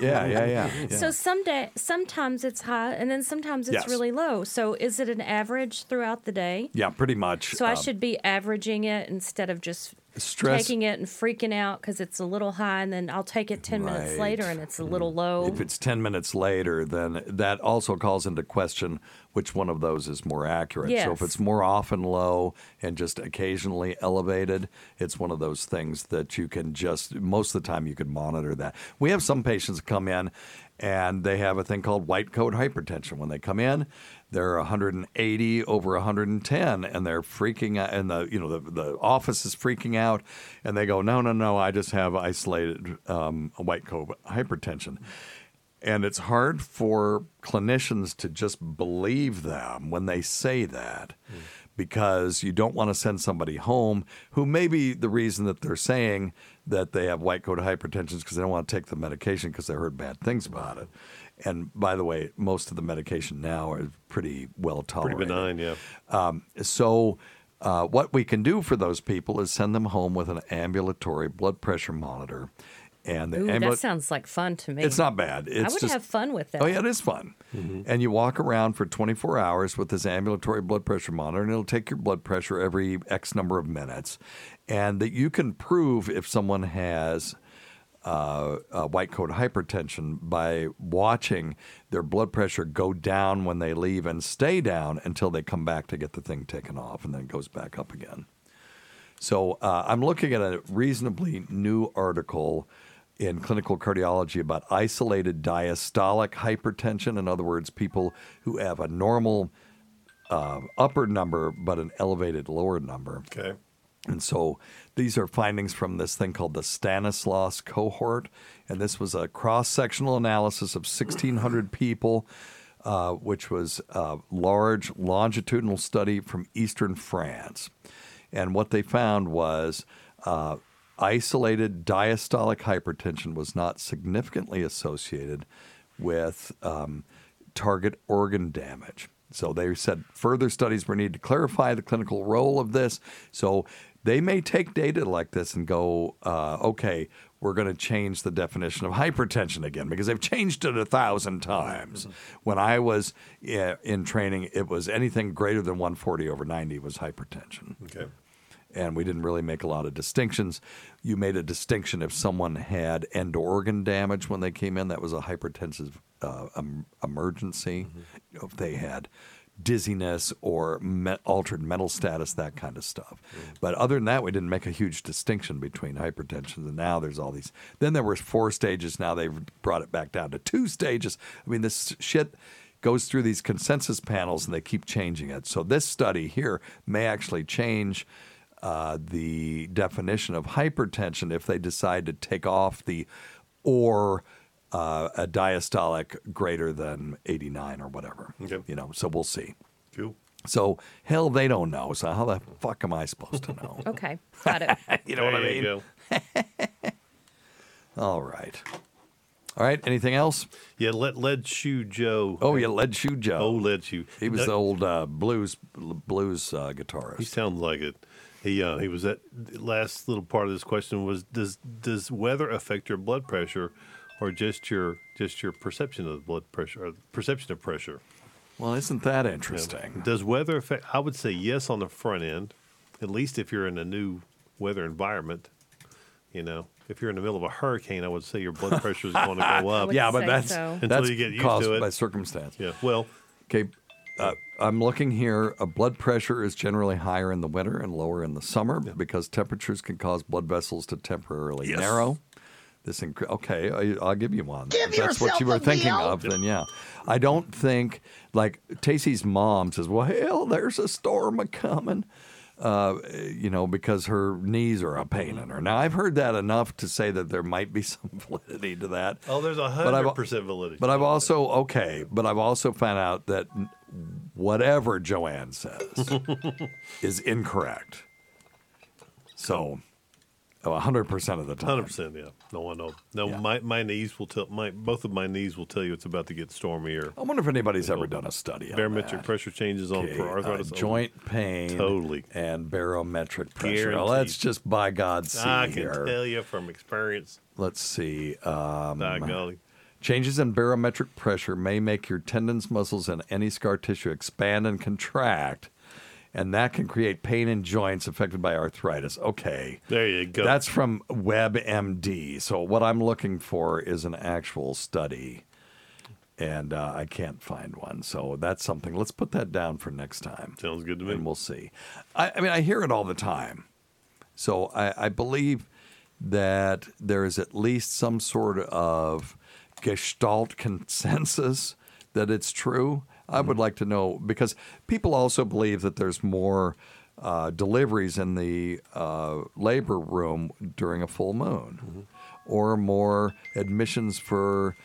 yeah, yeah. yeah. So some day, sometimes it's high, and then sometimes it's Yes. really low. So is it an average throughout the day? yeah, pretty much. So I um, should be averaging it instead of just Stress- taking it and freaking out because it's a little high, and then I'll take it 10 minutes later and it's a little mm. low. If it's 10 minutes later, then that also calls into question which one of those is more accurate. So if it's more often low and just occasionally elevated, it's one of those things that you can just, most of the time, you can monitor that. We have some patients come in and they have a thing called white coat hypertension. When they come in, they're 180 over 110 and they're freaking out and the you know the, the office is freaking out and they go no no no i just have isolated um, white coat hypertension and it's hard for clinicians to just believe them when they say that because you don't want to send somebody home who maybe the reason that they're saying that they have white coat hypertension is because they don't want to take the medication because they heard bad things about it. And by the way, most of the medication now is pretty well tolerated. Pretty benign, yeah. Um, so, uh, what we can do for those people is send them home with an ambulatory blood pressure monitor. And the Ooh, ambula- that sounds like fun to me. it's not bad. It's I would just, have fun with that. Oh yeah, it is fun. And you walk around for 24 hours with this ambulatory blood pressure monitor, and it'll take your blood pressure every X number of minutes, and that you can prove if someone has. Uh, uh, white coat hypertension by watching their blood pressure go down when they leave and stay down until they come back to get the thing taken off and then it goes back up again. So uh, I'm looking at a reasonably new article in clinical cardiology about isolated diastolic hypertension. In other words, people who have a normal uh, upper number but an elevated lower number. Okay. And so these are findings from this thing called the Stanislas cohort. And this was a cross sectional analysis of 1,600 people, uh, which was a large longitudinal study from eastern France. And what they found was uh, isolated diastolic hypertension was not significantly associated with um, target organ damage. So they said further studies were needed to clarify the clinical role of this. So they may take data like this and go, uh, okay, we're going to change the definition of hypertension again because they've changed it a thousand times. When I was uh, in training, it was anything greater than 140 over 90 was hypertension. Okay. And we didn't really make a lot of distinctions. You made a distinction if someone had end organ damage when they came in, that was a hypertensive uh, em- emergency. If they had dizziness or me- altered mental status, that kind of stuff. But other than that, we didn't make a huge distinction between hypertension. And now there's all these. Then there were four stages. Now they've brought it back down to two stages. I mean, this shit goes through these consensus panels and they keep changing it. So this study here may actually change. Uh, the definition of hypertension if they decide to take off the or uh, a diastolic greater than 89 or whatever. Okay. You know, so we'll see. Cool. So hell, they don't know. So how the fuck am I supposed to know? Okay, got it. you know what I There you mean? All right. All right. Anything else? Yeah, let Lead Shoe Joe. Oh, yeah, Lead Shoe Joe. Oh, Lead Shoe. He was That- the old uh, blues blues uh, guitarist. He sounds like it. He uh, he was at last little part of this question was does does weather affect your blood pressure, or just your just your perception of blood pressure or perception of pressure? Well, isn't that Yeah. interesting? Does weather affect? I would say yes on the front end, at least if you're in a new weather environment. You know, if you're in the middle of a hurricane, I would say your blood pressure is going to go up. yeah, but that's until that's you get used caused to it by circumstance. Yeah. Well, okay. Uh, I'm looking here. Uh, blood pressure is generally higher in the winter and lower in the summer because temperatures can cause blood vessels to temporarily Yes. narrow. This inc- okay, I, I'll give you one. Give if that's what you were thinking deal. of, then yeah. I don't think like Tacey's mom says, "Well, hell, there's a storm a coming." Uh, you know, because her knees are a pain in her. Now, I've heard that enough to say that there might be some validity to that. oh, there's a hundred percent validity. But I've also okay, but I've also found out that whatever Joanne says is incorrect. So, hundred percent of the time, Hundred percent, yeah. No, I know. No, my my knees will tell. My both of my knees will tell you it's about to get stormier. I wonder if anybody's ever done a study on Barometric pressure changes on Okay, for uh, arthritis. oh, joint pain, Totally. and barometric pressure. Guaranteed. let's just by God see I can here. tell you from experience. Let's see. Um, golly. Changes in barometric pressure may make your tendons, muscles, and any scar tissue expand and contract, and that can create pain in joints affected by arthritis. Okay. There you go. That's from WebMD. So, what I'm looking for is an actual study, and uh, I can't find one. So, that's something. Let's put that down for next time. Sounds good to me. And we'll see. I, I mean, I hear it all the time. So, I, I believe that there is at least some sort of gestalt consensus that it's true. I would like to know because people also believe that there's more uh, deliveries in the uh, labor room during a full moon, or more admissions for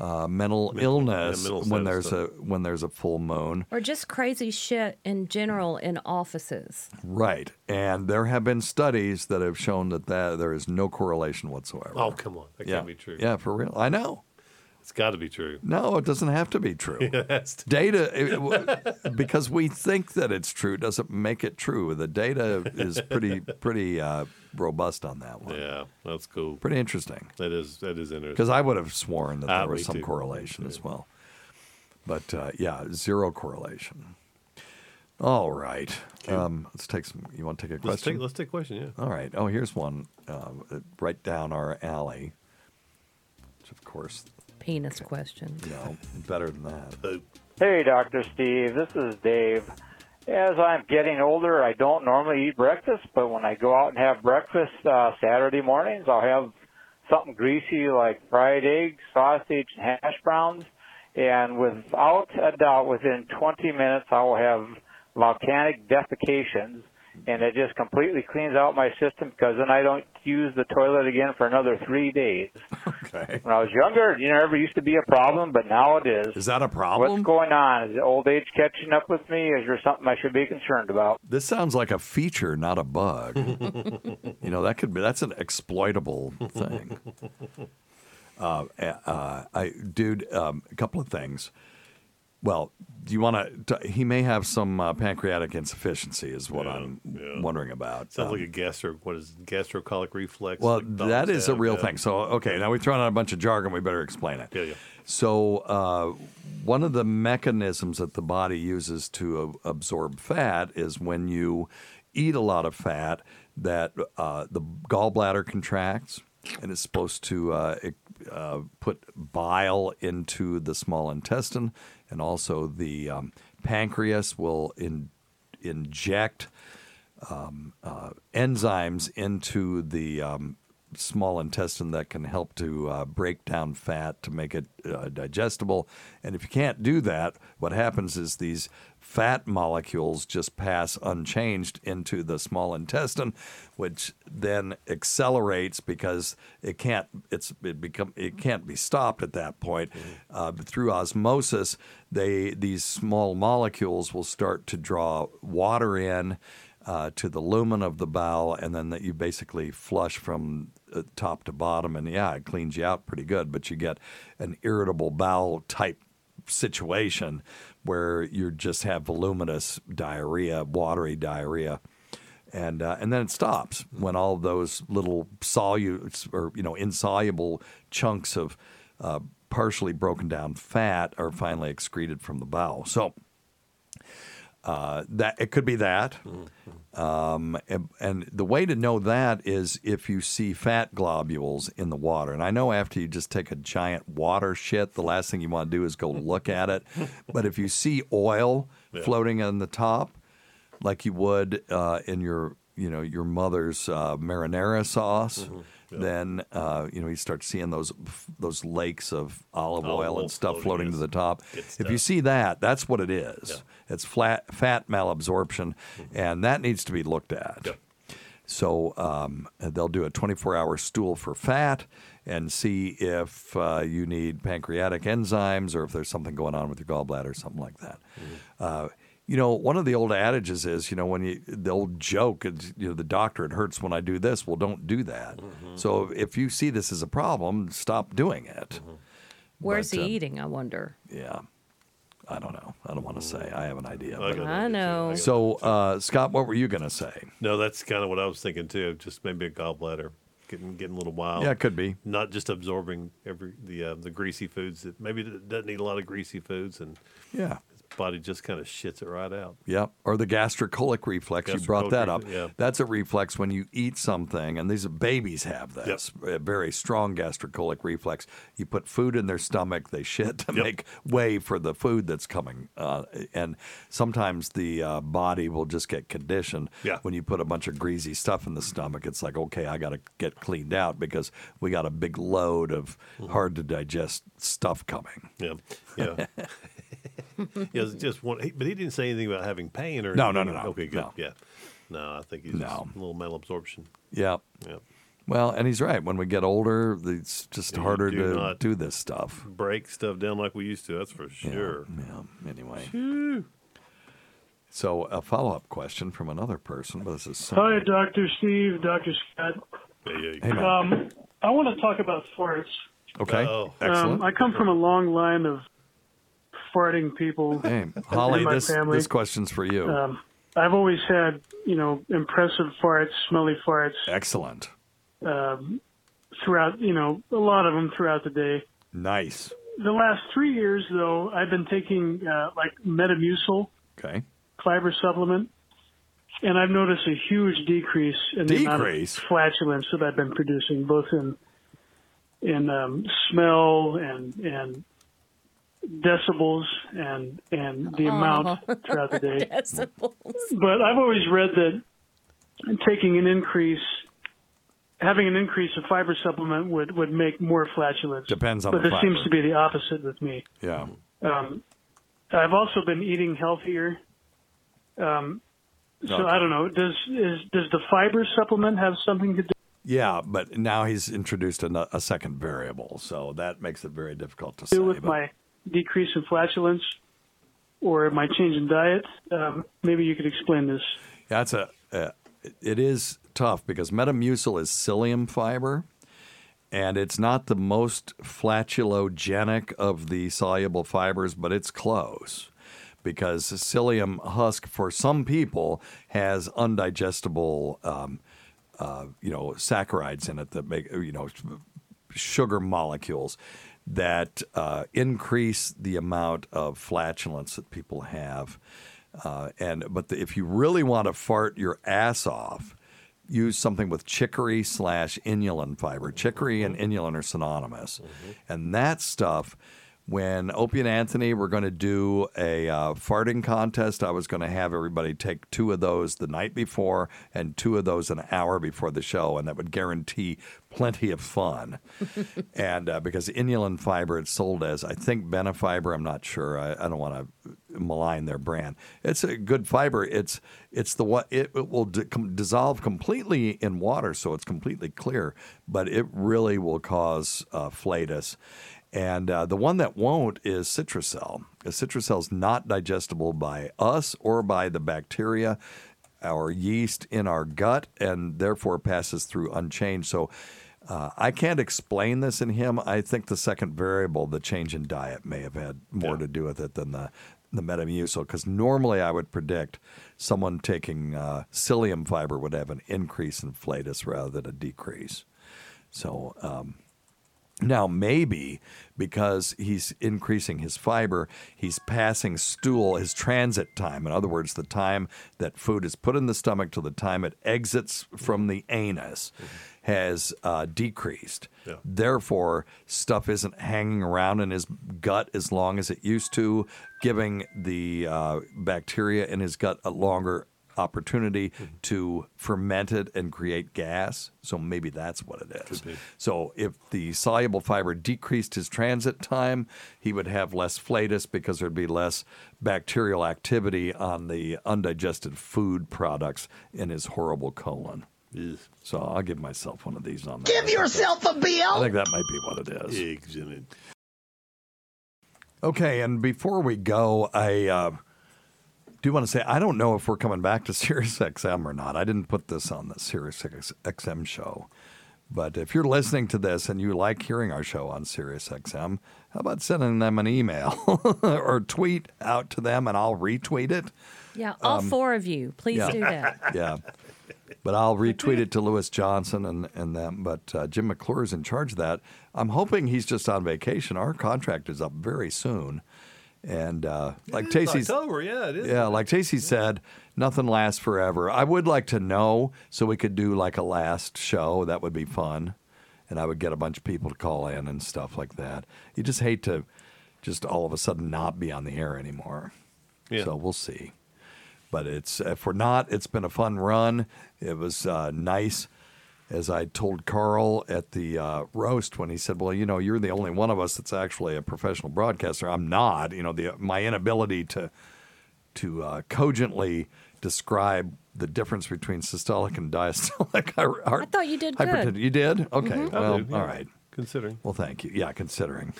uh, mental illness mental when status there's a when there's a full moon. Or just crazy shit in general in offices. Right, and there have been studies that have shown that, that there is no correlation whatsoever. Oh come on, that yeah, can't be true. yeah, for real. I know. It's got to be true. No, it doesn't have to be true. Data, it- because we think that it's true, doesn't make it true. The data is pretty pretty uh, robust on that one. Yeah, that's cool. Pretty interesting. That is that is interesting. Because I would have sworn that Ah, there was some too. correlation as well. But uh, yeah, zero correlation. All right. Um, let's take some. You want to take a Let's question? take let's take a question. Yeah. All right. Oh, here's one uh, right down our alley. Which, of course, Penis question. no, better than that. Hey, Dr. Steve. This is Dave. As I'm getting older, I don't normally eat breakfast, but when I go out and have breakfast uh, Saturday mornings, I'll have something greasy like fried eggs, sausage, and hash browns. And without a doubt, within 20 minutes, I will have volcanic defecations. And it just completely cleans out my system because then I don't use the toilet again for another three days. Okay. When I was younger, you know, never used to be a problem, but now it is. Is that a problem? What's going on? Is old age catching up with me? Is there something I should be concerned about? This sounds like a feature, not a bug. you know, that could be that's an exploitable thing. Uh, uh, I, dude, um, a couple of things. Well, do you want to? He may have some uh, pancreatic insufficiency, is what I'm wondering about. Sounds Um, like a gastro. What is it, gastrocolic reflex? well, like that is a real yeah. thing. So, okay, now we've thrown out a bunch of jargon. We better explain it. Yeah, yeah. So, uh, one of the mechanisms that the body uses to a- absorb fat is when you eat a lot of fat, that uh, the gallbladder contracts and is supposed to uh, uh, put bile into the small intestine, and also the um, pancreas will in, inject um, uh, enzymes into the um, small intestine that can help to uh, break down fat to make it uh, digestible. And if you can't do that, what happens is these fat molecules just pass unchanged into the small intestine, which then accelerates because it can't it's it become it can't be stopped at that point. Uh, through osmosis, they these small molecules will start to draw water in uh, to the lumen of the bowel, and then that you basically flush from uh, top to bottom, and yeah, it cleans you out pretty good. But you get an irritable bowel type situation where you just have voluminous diarrhea, watery diarrhea. And, uh, and then it stops when all those little solute or you know insoluble chunks of uh, partially broken down fat are finally excreted from the bowel. So uh, that it could be that. Um, and, and the way to know that is if you see fat globules in the water. And I know after you just take a giant water shit, the last thing you want to do is go look at it. But if you see oil Yeah. floating on the top, like you would uh, in your you know your mother's uh, marinara sauce, then uh, you know you start seeing those those lakes of olive Olive oil and stuff floating, floating to the top. If you see that, that's what it is. It's flat fat malabsorption, Mm-hmm. and that needs to be looked at. So um, they'll do a 24-hour stool for fat and see if uh, you need pancreatic enzymes or if there's something going on with your gallbladder or something like that. Uh, you know, one of the old adages is, you know, when you the old joke is, you know, the doctor it hurts when I do this. Well, don't do that. So if you see this as a problem, stop doing it. Where's But, he um, eating? I wonder. Yeah. I don't know. I don't want to say. I have an idea. I but- I know. So, uh, Scott, what were you going to say? No, that's kind of what I was thinking too. Just maybe a gallbladder getting getting a little wild. Yeah, it could be. Not just absorbing every the uh, the greasy foods that maybe it doesn't eat a lot of greasy foods and Yeah. Body just kind of shits it right out. Yep. Or the gastrocolic reflex. you brought that up. yeah. That's a reflex when you eat something, and these babies have this a very strong gastrocolic reflex. You put food in their stomach, they shit to Yep. make way for the food that's coming. Uh, and sometimes the uh, body will just get conditioned. Yeah. When you put a bunch of greasy stuff in the stomach, it's like, okay, I got to get cleaned out because we got a big load of Mm-hmm. hard to digest stuff coming. Yeah, yeah. yeah, it's just one. he- But he didn't say anything about having pain or No, no, anything. no, no, Okay, good. no. Yeah, no, I think he's No. just a little malabsorption. Yeah. Yeah, Well, and he's right. When we get older, it's just You harder do to do this stuff. break stuff down like we used to. That's for sure. Yeah. Anyway. So a follow-up question from another person. But this is Hi, Dr. Steve, Dr. Scott. Hey, man. Um, I want to talk about farts. okay. Oh. Excellent. Um, I come from a long line of farting people hey, in Holly, my this family. this question's for you. Um, I've always had, you know, impressive farts, smelly farts Excellent. um, throughout, you know, a lot of them throughout the day. Nice. The last three years, though, I've been taking uh, like Metamucil Okay. fiber supplement, and I've noticed a huge decrease in the amount of flatulence that I've been producing, both in in um, smell and and decibels and and the amount throughout the day. Decibels. But I've always read that taking an increase, having an increase of fiber supplement would would make more flatulence. Depends on but the this seems to be the opposite with me. Yeah. Um, I've also been eating healthier. Um, So I don't know. Does is does the fiber supplement have something to do? Yeah, but now he's introduced a, a second variable, so that makes it very difficult to do say. with but- my decrease in flatulence or my change in diet? Um, maybe you could explain this. That's a. Uh, it is tough because Metamucil is psyllium fiber, and it's not the most flatulogenic of the soluble fibers, but it's close. Because psyllium husk for some people has undigestible, um, uh, you know, saccharides in it that make you know sugar molecules that uh, increase the amount of flatulence that people have. Uh, and but the, if you really want to fart your ass off, use something with chicory slash inulin fiber. Chicory and inulin are synonymous, and that stuff. When Opie and Anthony were going to do a uh, farting contest, I was going to have everybody take two of those the night before and two of those an hour before the show, and that would guarantee plenty of fun. and uh, because inulin fiber, it's sold as I think Benefiber. I'm not sure. I, I don't want to malign their brand. It's a good fiber. It's it's the what it, it will di- com- dissolve completely in water, so it's completely clear. But it really will cause uh, flatus. And uh, the one that won't is Citrucel. Citrucel is not digestible by us or by the bacteria, our yeast in our gut, and therefore passes through unchanged. So uh, I can't explain this in him. I think the second variable, the change in diet, may have had more to do with it than the the Metamucil. Because normally I would predict someone taking uh, psyllium fiber would have an increase in flatus rather than a decrease. So. Um, now, maybe because he's increasing his fiber, he's passing stool, his transit time. In other words, the time that food is put in the stomach to the time it exits from the anus has uh, decreased. Yeah. Therefore, stuff isn't hanging around in his gut as long as it used to, giving the uh, bacteria in his gut a longer opportunity to ferment it and create gas. So maybe that's what it is. So if the soluble fiber decreased his transit time, he would have less flatus because there'd be less bacterial activity on the undigested food products in his horrible colon. So I'll give myself one of these on that. Give yourself a bill. I think that might be what it is. Eggs in it. Okay, and before we go, I uh, do want to say I don't know if we're coming back to Sirius XM or not. I didn't put this on the Sirius XM show. But if you're listening to this and you like hearing our show on Sirius XM, how about sending them an email or tweet out to them and I'll retweet it? Yeah, all Um, four of you, please yeah. do that. yeah. But I'll retweet it to Lewis Johnson and, and them. But uh, Jim McClure is in charge of that. I'm hoping he's just on vacation. Our contract is up very soon. And uh, like It is Tacey's, October, yeah, it is. yeah, like Tacey said, nothing lasts forever. I would like to know so we could do like a last show. That would be fun. And I would get a bunch of people to call in and stuff like that. You just hate to just all of a sudden not be on the air anymore. Yeah. So we'll see. But it's if we're not, it's been a fun run. It was uh, nice, as I told Carl at the uh, roast when he said, "Well, you know, you're the only one of us that's actually a professional broadcaster. I'm not. You know, the my inability to to uh, cogently describe the difference between systolic and diastolic. Are, are I thought you did good. hypertension. You did? Okay. Mhm. Well, do, yeah. all right. Considering. Well, thank you. Yeah, considering.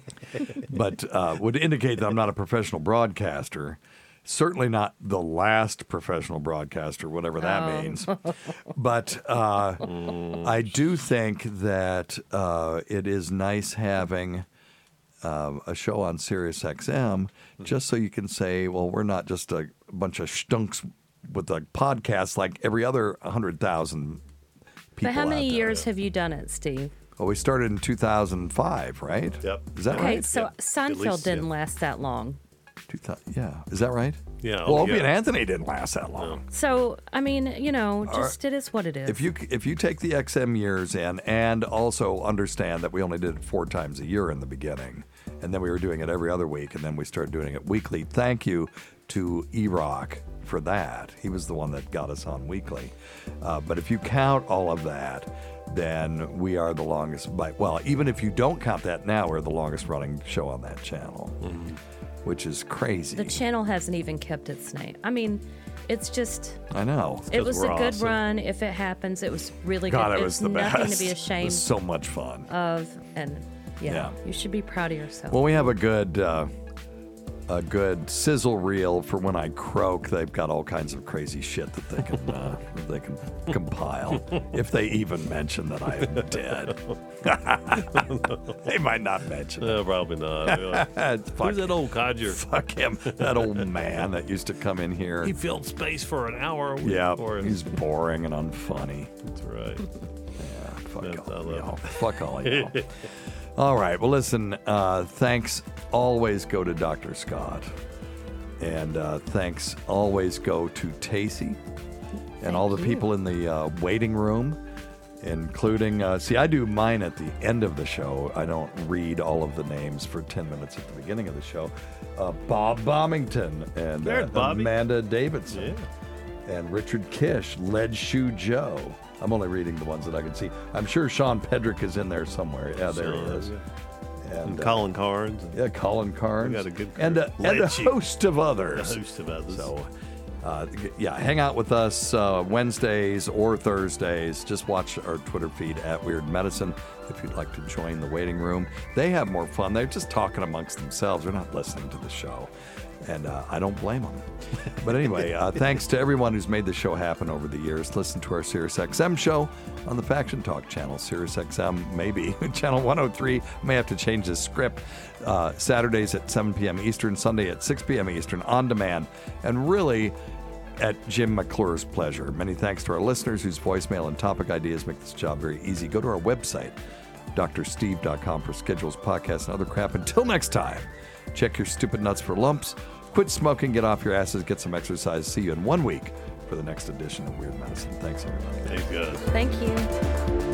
but uh, would indicate that I'm not a professional broadcaster. Certainly not the last professional broadcaster, whatever that Oh. means. But uh, I do think that uh, it is nice having uh, a show on Sirius XM just so you can say, well, we're not just a bunch of stunks with a podcast like every other 100,000 people. But how many out there. years have you done it, Steve? Well, we started in 2005, right? Yep. Is that Okay, right? so Seinfeld least, didn't yeah. last that long. 2000, yeah. Is that right? Yeah, Well, Opie yeah. and Anthony didn't last that long. So, I mean, you know, All just it is what it is. If you if you take the XM years in and also understand that we only did it four times a year in the beginning, and then we were doing it every other week, and then we started doing it weekly. Thank you to E Rock for that. He was the one that got us on weekly. Uh, but if you count all of that, then we are the longest. By well, even if you don't count that now, we're the longest running show on that channel. Which is crazy. The channel hasn't even kept its name. I mean, it's just. I know. It was a good run. If it happens, it was really God, good. it was it's the nothing best. to be It ashamed was so much fun. of, and yeah, Yeah. you should be proud of yourself. Well, we have a good uh, a good sizzle reel for when I croak. They've got all kinds of crazy shit that they can uh, they can compile if they even mention that I am dead. they might not mention it. No, probably not. Fuck- Who's that old codger? Fuck him. That old man that used to come in here. He filled space for an hour. Yeah, he's boring and unfunny. That's right. Yeah, fuck That's- all y'all. Fuck all y'all. all right. Well, listen. Uh, thanks. Always go to Dr. Scott, and uh, thanks. Always go to Tacy and all the you. people in the uh, waiting room, including. Uh, see, I do mine at the end of the show. I don't read all of the names for ten minutes at the beginning of the show. Uh, Bob Bombington and uh, Bobby. Amanda Davidson and Richard Kish, Lead Shoe Joe. I'm only reading the ones that I can see. I'm sure Sean Pedrick is in there somewhere. Yeah, there he is. yeah. And, And uh, Colin Carnes. yeah, Colin Carnes. We got a good and a, and a host of others. A host of others. So, uh, yeah, hang out with us uh, Wednesdays or Thursdays. Just watch our Twitter feed at Weird Medicine if you'd like to join the waiting room. They have more fun. They're just talking amongst themselves. They're not listening to the show. And uh, I don't blame them. But anyway, uh, thanks to everyone who's made the show happen over the years. Listen to our SiriusXM show on the Faction Talk channel. SiriusXM, maybe. channel 103. May have to change the script. Uh, Saturdays at 7 p.m. Eastern, Sunday at 6 p.m. Eastern, on demand. And really, at Jim McClure's pleasure. Many thanks to our listeners whose voicemail and topic ideas make this job very easy. Go to our website, drsteve.com, for schedules, podcasts, and other crap. Until next time, check your stupid nuts for lumps. Quit smoking, get off your asses, get some exercise. See you in one week for the next edition of Weird Medicine. Thanks, everybody. Thanks, guys. Thank you.